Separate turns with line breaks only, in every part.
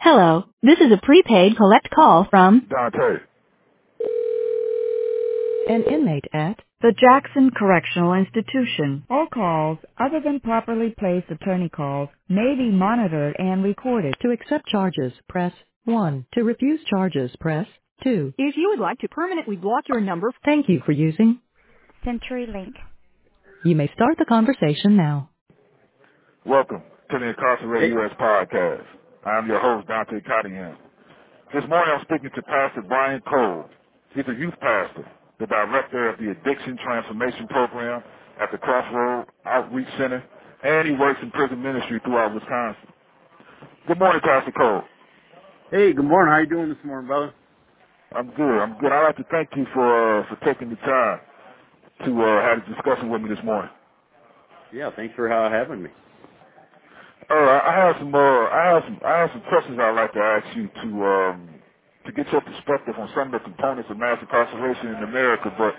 Hello, this is a prepaid collect call from
Dante.
An inmate at the Jackson Correctional Institution. All calls, other than properly placed attorney calls, may be monitored and recorded. To accept charges, press 1. To refuse charges, press 2.
If you would like to permanently block your number,
Thank you for using.
CenturyLink.
You may start the conversation now.
Welcome to the Incarcerated U.S. podcast. I'm your host, Dante Cottingham. This morning I'm speaking to Pastor Brian Cole. He's a youth pastor, the director of the Addiction Transformation Program at the Crossroad Outreach Center, and he works in prison ministry throughout Wisconsin. Good morning, Pastor Cole.
Hey, good morning. How you doing this morning, brother?
I'm good. I'm good. I'd like to thank you for uh, for taking the time to uh, have a discussion with me this morning.
Yeah, thanks for uh, having me.
Uh, I have some, uh, I have some, I have some questions I'd like to ask you to, um, to get your perspective on some of the components of mass incarceration in America. But,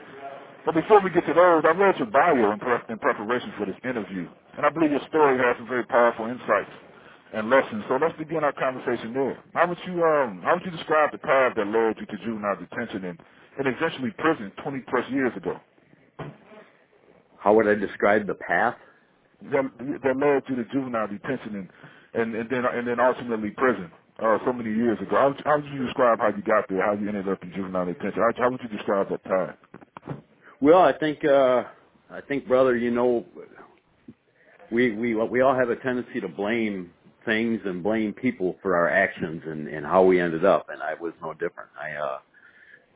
but before we get to those, I read your bio in, pre- in preparation for this interview, and I believe your story has some very powerful insights and lessons. So let's begin our conversation there. How would you, um, how would you describe the path that led you to juvenile detention and, and eventually prison 20 plus years ago?
How would I describe the path?
That, that led you to juvenile detention and, and, and then and then ultimately prison uh, so many years ago. How, would- how would you describe how you got there? How you ended up in juvenile detention? How, how would you describe that time?
Well, I think, uh, I think, brother, you know, we we we all have a tendency to blame things and blame people for our actions and and how we ended up, and I was no different. I, uh,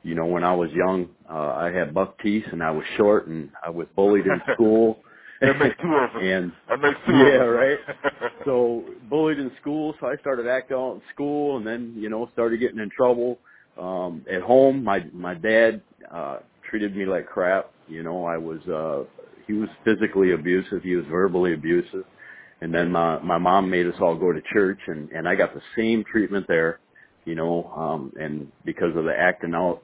you know, when I was young, uh, I had buck teeth and I was short and I was bullied in school.
That makes two of us.
and
That makes two
yeah, right. so bullied in school, so I started acting out in school, and then you know started getting in trouble. Um, at home, my my dad uh, treated me like crap. You know, I was uh, he was physically abusive, he was verbally abusive, and then my my mom made us all go to church, and and I got the same treatment there. You know, um, and because of the acting out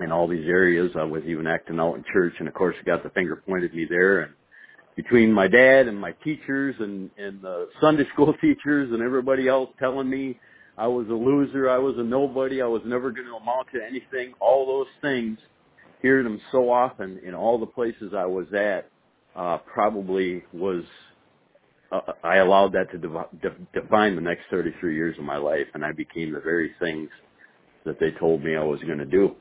in all these areas, I was even acting out in church, and of course, got the finger pointed at me there, and between my dad and my teachers and and the Sunday school teachers and everybody else telling me I was a loser, I was a nobody, I was never going to amount to anything. All those things, hearing them so often in all the places I was at, uh, probably was. Uh, I allowed that to devi- de- define the next 33 years of my life, and I became the very things that they told me I was going to do.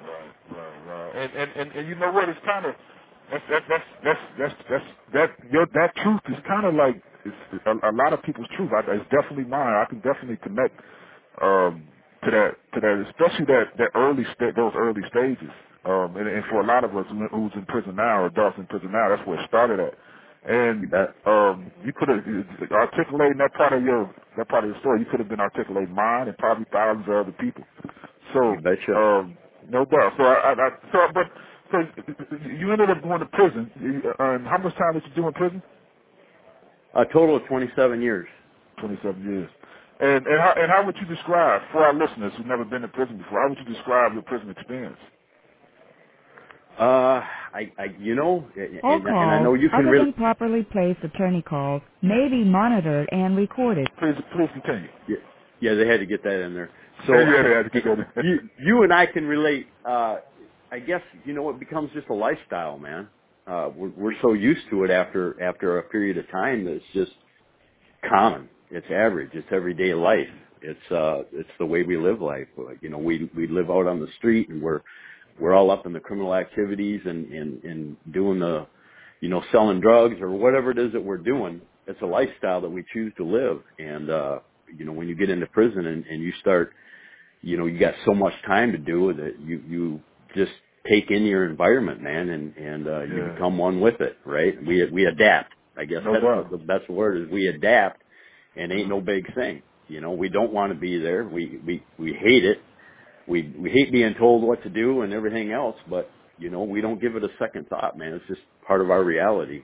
Right, right, right. And, and and and you know what? It's kind of that's that's that's that's that's that's that your that truth is kind of like it's a, a lot of people's truth. I, it's definitely mine. I can definitely connect um, to that to that, especially that that early sta- those early stages. Um, and, and for a lot of us who's in prison now, or adults in prison now, that's where it started at. And
You
um, you could have articulating that part of your that part of your story. You could have been articulating mine and probably thousands of other people. So um, no doubt. So I, I, I so but so you ended up going to prison. You- And how much time did you do in prison?
A total of 27 years.
Twenty-seven years. And and how and how would you describe for our listeners who've never been to prison before? How would you describe your prison experience?
Uh, I, I, you know, and,
All
and I know you can
other
really,
than properly placed attorney calls, may be monitored and recorded.
Please please continue.
yeah, yeah, they had to get that in there. So
Yeah, yeah, they had to get that in.
you, you and I can relate. Uh, I guess you know it becomes just a lifestyle, man. Uh, we're, we're so used to it after after a period of time that it's just common. It's average. It's everyday life. It's uh, it's the way we live life. You know, we we live out on the street and we're we're all up in the criminal activities and and and doing the you know selling drugs or whatever it is that we're doing it's a lifestyle that we choose to live and uh you know when you get into prison and, and you start you know you got so much time to do that you you just take in your environment man and and uh you
Yeah.
become one with it right we we adapt i guess
No
that's the best word is we adapt and ain't no big thing you know we don't want to be there we we we hate it we we hate being told what to do and everything else, but you know we don't give it a second thought, man. It's just part of our reality.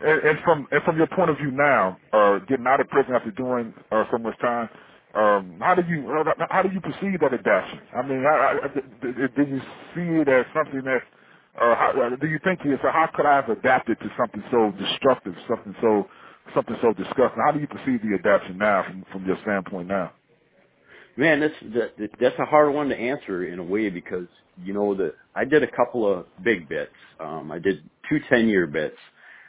And, and from and from your point of view now, uh, getting out of prison after doing uh, so much time, um, how do you how do you perceive that adaptation? I mean, I, I, do you see it as something that, uh, how, uh, do you think it's how could I have adapted to something so destructive, something so something so disgusting. How do you perceive the adaptation now, from from your standpoint now?
Man, that's that, that's a hard one to answer in a way because you know that I did a couple of big bits. Um, I did two ten year bits,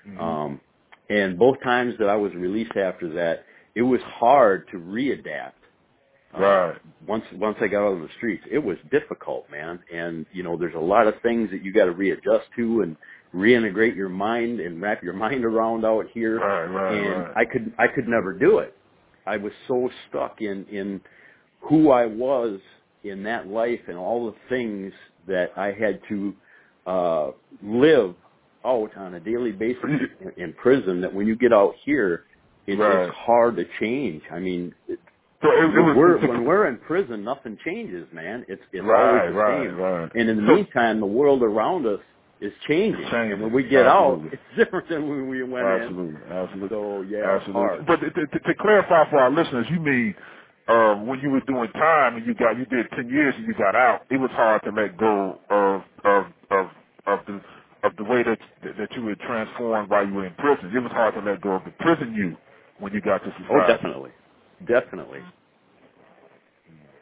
mm-hmm. um, and both times that I was released after that, it was hard to readapt.
Uh, right.
once once I got out on the streets, it was difficult, man. And you know, there's a lot of things that you got to readjust to and reintegrate your mind and wrap your mind around out here.
Right, right,
and
right.
I could I could never do it. I was so stuck in in who I was in that life and all the things that I had to uh live out on a daily basis in, in prison that when you get out here it's,
Right.
it's hard to change. I mean, it,
So it, it
when
was
we're when we're in prison, nothing changes, man. It's it's
right,
always the
right,
same.
right.
And in the
So-
meantime, the world around us is changing.
Changing,
And when we get
absolutely.
out, it's different than when we went
Absolutely, absolutely.
in. So yeah,
Absolutely.
hard.
But to, to, to clarify for our listeners, you mean uh, when you were doing time and you got you did ten years and you got out, it was hard to let go of of of of the of the way that that you were transformed while you were in prison. It was hard to let go of the prison you when you got to society.
Oh, definitely, definitely.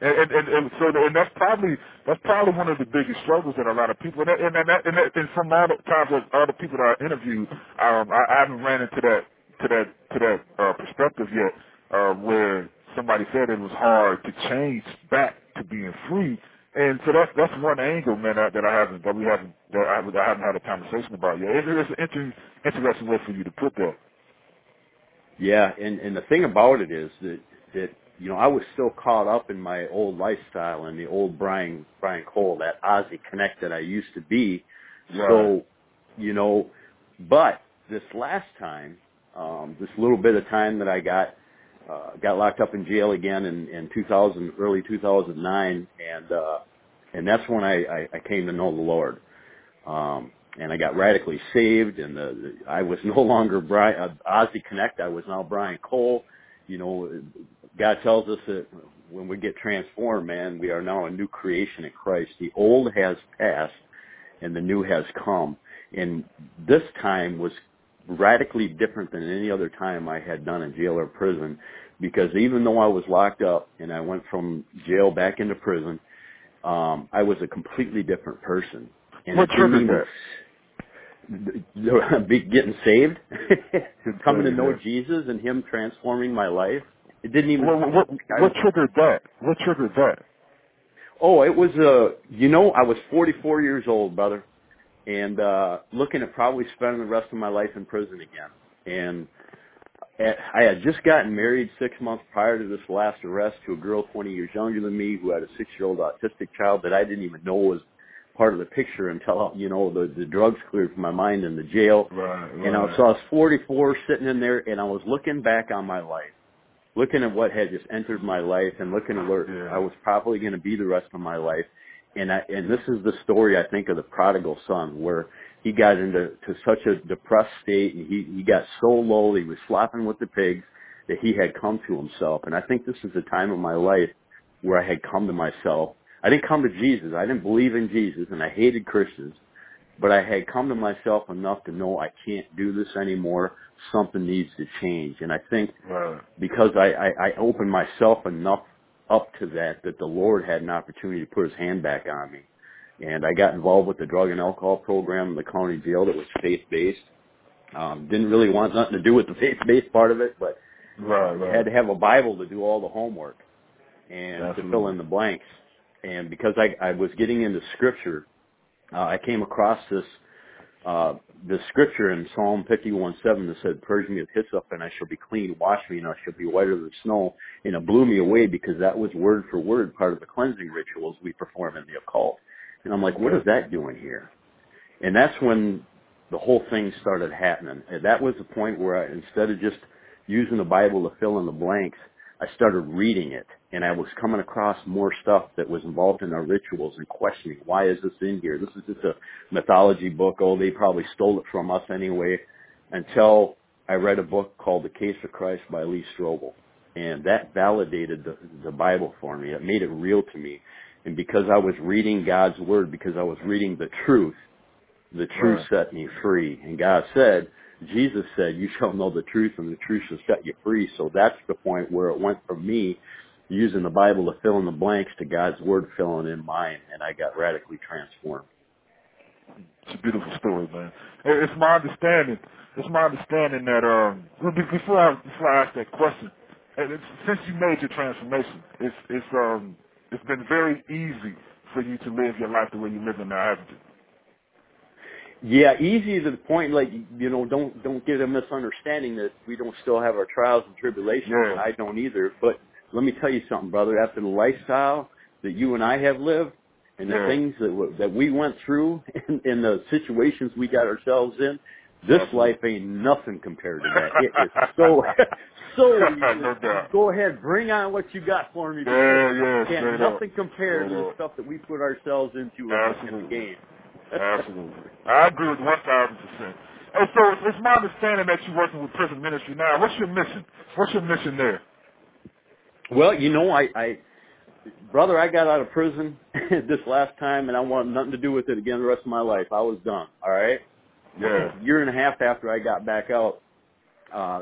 And, and, and, and so, and that's probably that's probably one of the biggest struggles that a lot of people, and that, and, that, and, that, and from all the times of other people that I interviewed, um, I, I haven't ran into that to that to that uh, perspective yet, uh, where somebody said it was hard to change back to being free. And so that's that's one angle, man, that, that I haven't that we haven't that I, I haven't had a conversation about yet. It, it's an interesting, interesting way for you to put that.
Yeah, and and the thing about it is that that you know I was still caught up in my old lifestyle and the old Brian Brian Cole, that Ozzy Knecht that I used to be. So, you know, but this last time, um, this little bit of time that I got uh, got locked up in jail again in, in 2000, early 2009, and uh, and that's when I, I, I came to know the Lord. Um, and I got radically saved, and the, the I was no longer Brian uh, Ozzy Knecht. I was now Brian Cole. You know, God tells us that when we get transformed, man, we are now a new creation in Christ. The old has passed, and the new has come. And this time was radically different than any other time I had done in jail or prison, because even though I was locked up and I went from jail back into prison, um, I was a completely different person. And
What triggered
be getting saved, coming to know. Jesus and Him transforming my life. It didn't even.
What, what, what triggered that? What triggered that?
Oh, it was uh you know, I was 44 years old, brother, and uh looking at probably spending the rest of my life in prison again. And at, I had just gotten married six months prior to this last arrest to a girl 20 years younger than me who had a six-year-old autistic child that I didn't even know was part of the picture until you know the the drugs cleared from my mind in the jail.
Right, right.
And I was, so I was 44 sitting in there and I was looking back on my life, looking at what had just entered my life and looking at where
Yeah.
I was probably going to be the rest of my life. And I, and this is the story I think of the prodigal son where he got into to such a depressed state and he, he got so low, he was flopping with the pigs that he had come to himself. And I think this is the time of my life where I had come to myself. I didn't come to Jesus. I didn't believe in Jesus and I hated Christians but I had come to myself enough to know I can't do this anymore. Something needs to change. And I think because I, I, I opened myself enough up to that, that the Lord had an opportunity to put his hand back on me. And I got involved with the drug and alcohol program in the county jail that was faith-based. Um, didn't really want nothing to do with the faith-based part of it, but
Right, right.
had to have a Bible to do all the homework and to fill in the blanks. And because I, I was getting into scripture, uh, I came across this uh, this scripture in Psalm 51:7 that said, "Purge me with hyssop, and I shall be clean. Wash me, and I shall be whiter than snow." And it blew me away because that was word for word part of the cleansing rituals we perform in the occult. And I'm like, "What is that doing here?" And that's when the whole thing started happening. And that was the point where I, instead of just using the Bible to fill in the blanks, I started reading it and I was coming across more stuff that was involved in our rituals and questioning why is this in here? This is just a mythology book. Oh, they probably stole it from us anyway. Until I read a book called The Case for Christ by Lee Strobel. And that validated the, the Bible for me. It made it real to me. And because I was reading God's Word, because I was reading the truth, the truth
Right.
set me free. And God said Jesus said, you shall know the truth and the truth shall set you free. So that's the point where it went from me using the Bible to fill in the blanks to God's word filling in mine and I got radically transformed.
It's a beautiful story, man. It's my understanding. It's my understanding that um, before I before I ask that question, since you made your transformation, it's it's um it's been very easy for you to live your life the way you live it now, haven't you?
Yeah, easy to the point, like you know, don't don't get a misunderstanding that we don't still have our trials and tribulations.
Yeah.
I don't either. But let me tell you something, brother. After the lifestyle that you and I have lived, and the things that w- that we went through, and, and the situations we got ourselves in, this life ain't nothing compared to that. It is so so.
No doubt.
Go ahead, bring on what you got for me.
Yeah, yeah,
Can't
up.
nothing compare to the stuff that we put ourselves into in the game.
Absolutely. I agree with one thousand percent. And so it's, it's my understanding that you're working with prison ministry now. What's your mission? What's your mission there?
Well, you know, I, I, brother, I got out of prison this last time, and I want nothing to do with it again the rest of my life. I was done. All right.
Yeah.
A year and a half after I got back out, uh,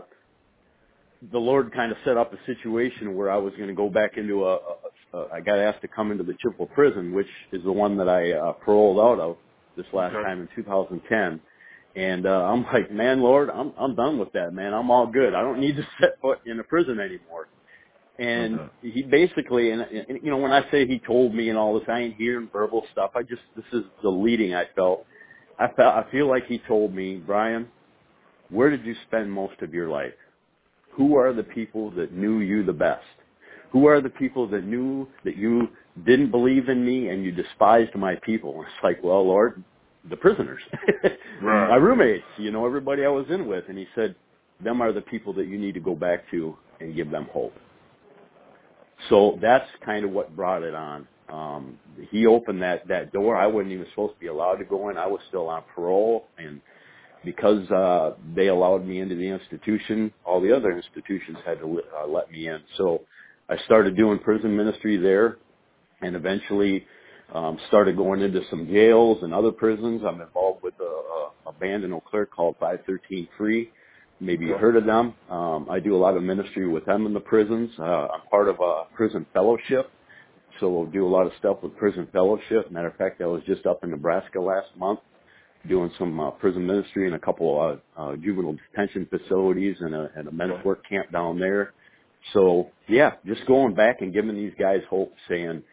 the Lord kind of set up a situation where I was going to go back into a, a, a. I got asked to come into the Chippewa prison, which is the one that I uh, paroled out of this last
Okay.
time in 2010. And uh, I'm like, man, Lord, I'm I'm done with that, man. I'm all good. I don't need to set foot in a prison anymore. And
Okay.
he basically, and, and you know, when I say he told me and all this, I ain't hearing verbal stuff. I just, this is the leading I felt. I felt, I feel like he told me, Brian, where did you spend most of your life? Who are the people that knew you the best? Who are the people that knew that you didn't believe in me and you despised my people? And it's like, well, Lord, the prisoners,
Right.
my roommates, you know, everybody I was in with. And he said, them are the people that you need to go back to and give them hope. So that's kind of what brought it on. Um, he opened that, that door. I wasn't even supposed to be allowed to go in. I was still on parole and because, uh, they allowed me into the institution, all the other institutions had to let, uh, let me in. So I started doing prison ministry there and eventually, um, started going into some jails and other prisons. I'm involved with a, a, a band in Eau Claire called 513 Free. Maybe you heard of them. Um, I do a lot of ministry with them in the prisons. Uh, I'm part of a prison fellowship. So we'll do a lot of stuff with prison fellowship. Matter of fact, I was just up in Nebraska last month doing some uh, prison ministry in a couple of uh, juvenile detention facilities and a, and a men's work camp down there. So yeah, just going back and giving these guys hope, saying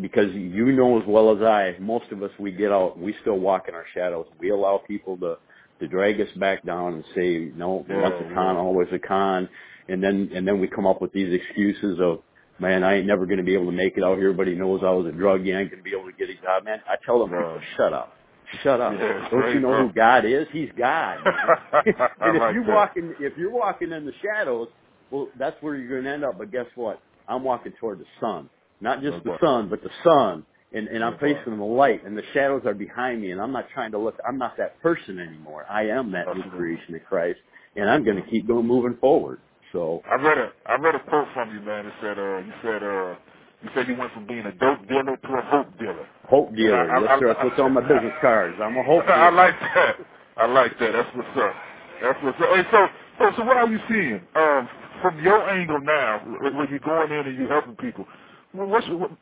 because you know as well as I, most of us we get out, we still walk in our shadows. We allow people to to drag us back down and say, no,
Yeah,
once a con,
yeah.
always a con, and then and then we come up with these excuses of, man, I ain't never going to be able to make it out here. Everybody knows I was a drug yank and be able to get a job. Man, I tell them, shut up. Shut up.
Yeah,
Don't you know
up.
who God is? He's God, and if
like
you're
that.
walking if you're walking in the shadows, well, that's where you're going to end up. But guess what? I'm walking toward the sun, not just the sun, but the sun, and and I'm facing the light, and the shadows are behind me, and I'm not trying to look. I'm not that person anymore. I am that new creation of Christ, and I'm going to keep going moving forward. So
I read a I read a quote from you, man. It said uh you said uh you said you went from being a dope dealer to a hope dealer.
hope dealer,
I- I-
yes
I-
sir. That's what's on my business cards. I'm a hope
I like that. I like that. That's what's up. That's what's up. Hey, so so so what are you seeing um from your angle now when you're going in and you're helping people? What's what,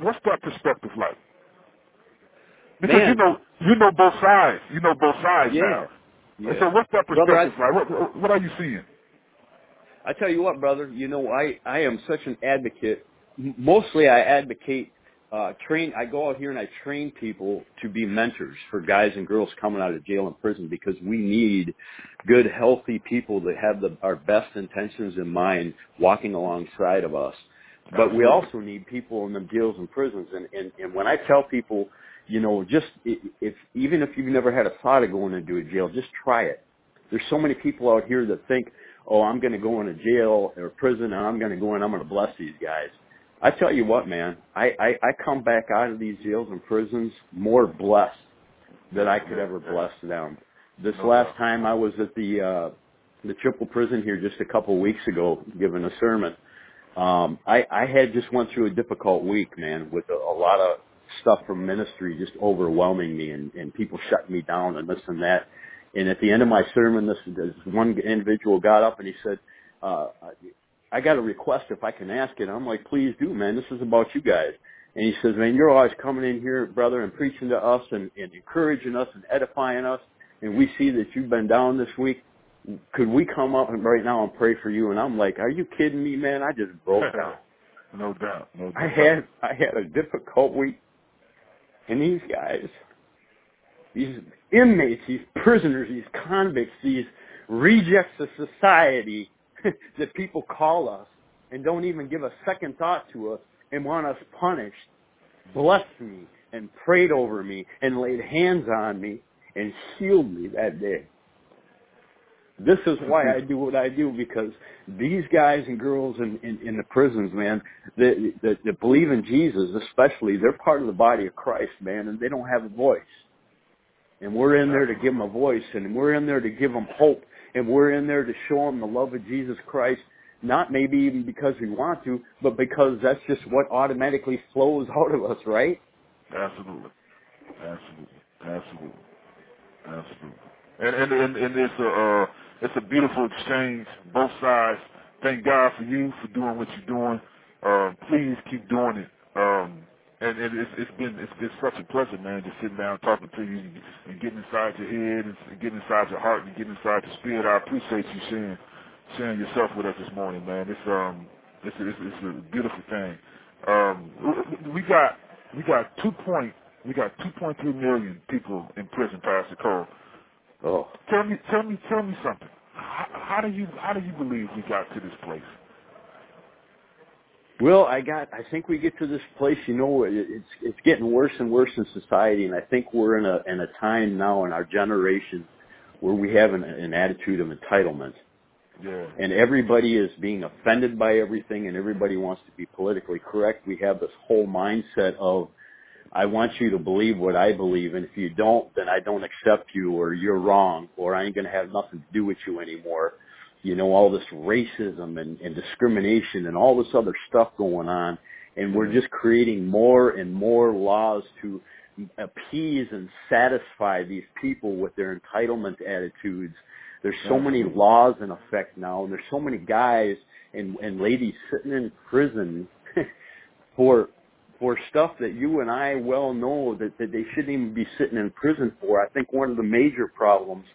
what's that perspective like? Because
Man.
you know you know both sides. You know both sides
Yeah.
now.
Yeah.
So what's that
Brother, I-
perspective like? What, what are you seeing?
I tell you what, brother, you know, I, I am such an advocate. Mostly I advocate, uh, train, I go out here and I train people to be mentors for guys and girls coming out of jail and prison because we need good, healthy people that have the, our best intentions in mind walking alongside of us. But we also need people in the jails and prisons. And, and, and when I tell people, you know, just i- if, even if you've never had a thought of going into a jail, just try it. There's so many people out here that think, oh, I'm going to go into jail or prison and I'm going to go in, I'm going to bless these guys. I tell you what, man, I, I, I come back out of these jails and prisons more blessed than I could ever bless them. This last time I was at the, uh, the triple prison here just a couple weeks ago giving a sermon. Um, I, I had just went through a difficult week, man, with a, a lot of stuff from ministry just overwhelming me and, and people shutting me down and this and that. And at the end of my sermon, this, this one individual got up and he said, uh, I got a request if I can ask it. I'm like, please do, man. This is about you guys. And he says, man, you're always coming in here, brother, and preaching to us and, and encouraging us and edifying us. And we see that you've been down this week. Could we come up right now and pray for you? And I'm like, are you kidding me, man? I just broke down.
no doubt. No doubt.
I had I had a difficult week, and these guys, these inmates, these prisoners, these convicts, these rejects of society that people call us and don't even give a second thought to us and want us punished, blessed me and prayed over me and laid hands on me and healed me that day. This is why I do what I do because these guys and girls in, in, in the prisons, man, that, that, that believe in Jesus, especially, they're part of the body of Christ, man, and they don't have a voice. And we're in there to give them a voice, and we're in there to give them hope, and we're in there to show them the love of Jesus Christ, not maybe even because we want to, but because that's just what automatically flows out of us, right?
Absolutely. Absolutely. Absolutely. Absolutely. And and and, and it's a uh, it's a beautiful exchange, both sides. Thank God for you for doing what you're doing. Uh, please keep doing it. Um, and, and it's, it's been it's been such a pleasure, man, just sitting down talking to you and, and getting inside your head and, and getting inside your heart and getting inside your spirit. I appreciate you sharing sharing yourself with us this morning, man. It's um it's it's, it's a beautiful thing. Um, we got we got two point we got two point three million people in prison, Pastor Cole.
Oh,
Tell me, tell me, tell me something. How, how do you, how do you believe we got to this place?
Well, I got. I think we get to this place. You know, it, it's it's getting worse and worse in society, and I think we're in a in a time now in our generation where we have an, an attitude of entitlement,
Yeah.
and everybody is being offended by everything, and everybody wants to be politically correct. We have this whole mindset of I want you to believe what I believe, and if you don't, then I don't accept you, or you're wrong, or I ain't to have nothing to do with you anymore. You know, all this racism and, and discrimination and all this other stuff going on, and we're mm-hmm. just creating more and more laws to appease and satisfy these people with their entitlement attitudes. There's so many laws in effect now, and there's so many guys and, and ladies sitting in prison for for stuff that you and I well know that, that they shouldn't even be sitting in prison for. I think one of the major problems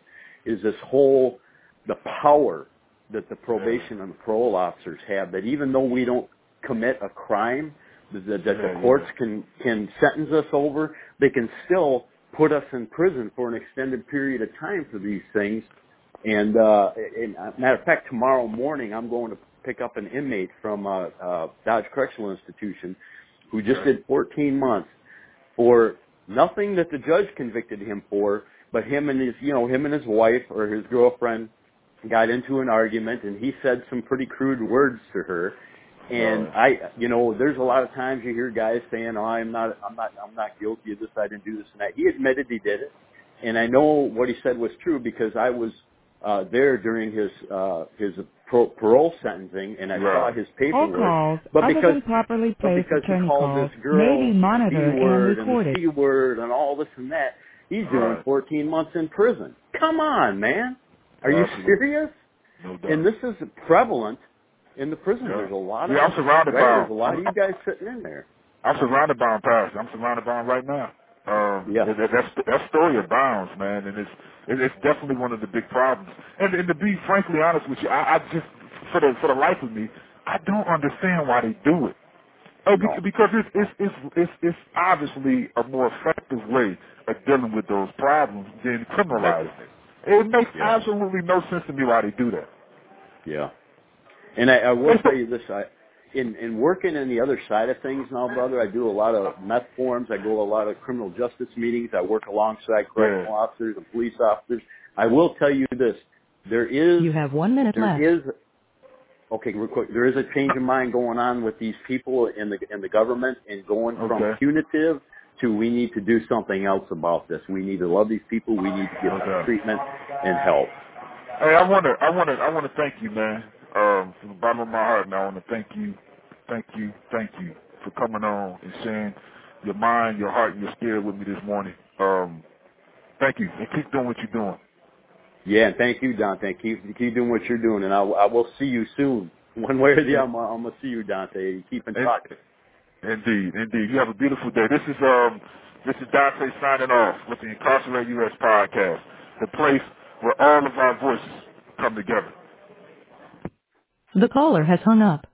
is this whole the power that the probation and parole officers have. That even though we don't commit a crime, that, that the courts can can sentence us over, they can still put us in prison for an extended period of time for these things. And, uh, and uh, matter of fact, tomorrow morning I'm going to pick up an inmate from uh, uh, Dodge Correctional Institution who just did 14 months for nothing that the judge convicted him for, but him and his, you know, him and his wife or his girlfriend got into an argument and he said some pretty crude words to her. And I, you know, there's a lot of times you hear guys saying, "Oh, I'm not, I'm not, I'm not guilty of this. I didn't do this and that." He admitted he did it, and I know what he said was true because I was uh there during his uh his pro- parole sentencing, and I saw
Right.
his
All
paperwork.
calls
But
other
because
than properly
but
placed
because he
attorney
called
calls
this girl
may be
the
monitored and
word and, the
recorded.
C word and all this and that, he's doing
Right.
14 months in prison. Come on, man. Are you
Absolutely.
serious?
No doubt.
And this is prevalent in the prison.
Yeah.
There's a lot
Yeah,
of
I'm surrounded by
right,
them.
there's a lot of you guys sitting in there.
I'm surrounded by them, Pastor. I'm surrounded by them right now. Um,
Yeah.
that, that's, that story abounds, man, and it's it- it's definitely one of the big problems. And, and to be frankly honest with you, I, I just for the for the life of me, I don't understand why they do it. Oh,
No.
because it's it's it's it's, it's obviously a more effective way of dealing with those problems than criminalizing it. It makes
Yeah.
absolutely no sense to me why they do that.
Yeah. And I, I will tell you this, I in in working in the other side of things now, brother, I do a lot of meth forums, I go to a lot of criminal justice meetings, I work alongside correctional officers and police officers. I will tell you this. There is
You have one minute left.
there is okay, real quick. There is a change of mind going on with these people in the in the government and going from punitive to we need to do something else about this. We need to love these people. We need to give them treatment and help.
Hey, I want to, I want to, I want to thank you, man. Um, from the bottom of my heart, man, I want to thank you, thank you, thank you for coming on and sharing your mind, your heart, and your spirit with me this morning. Um, thank you, and keep doing what you're doing.
Yeah, and thank you, Dante. Keep keep doing what you're doing, and I, I will see you soon. One way or the other, I'm, I'm gonna see you, Dante. Keep in touch.
Indeed, indeed. You have a beautiful day. This is um, this is Dante signing off with the Incarcerate US podcast, the place where all of our voices come together.
The caller has hung up.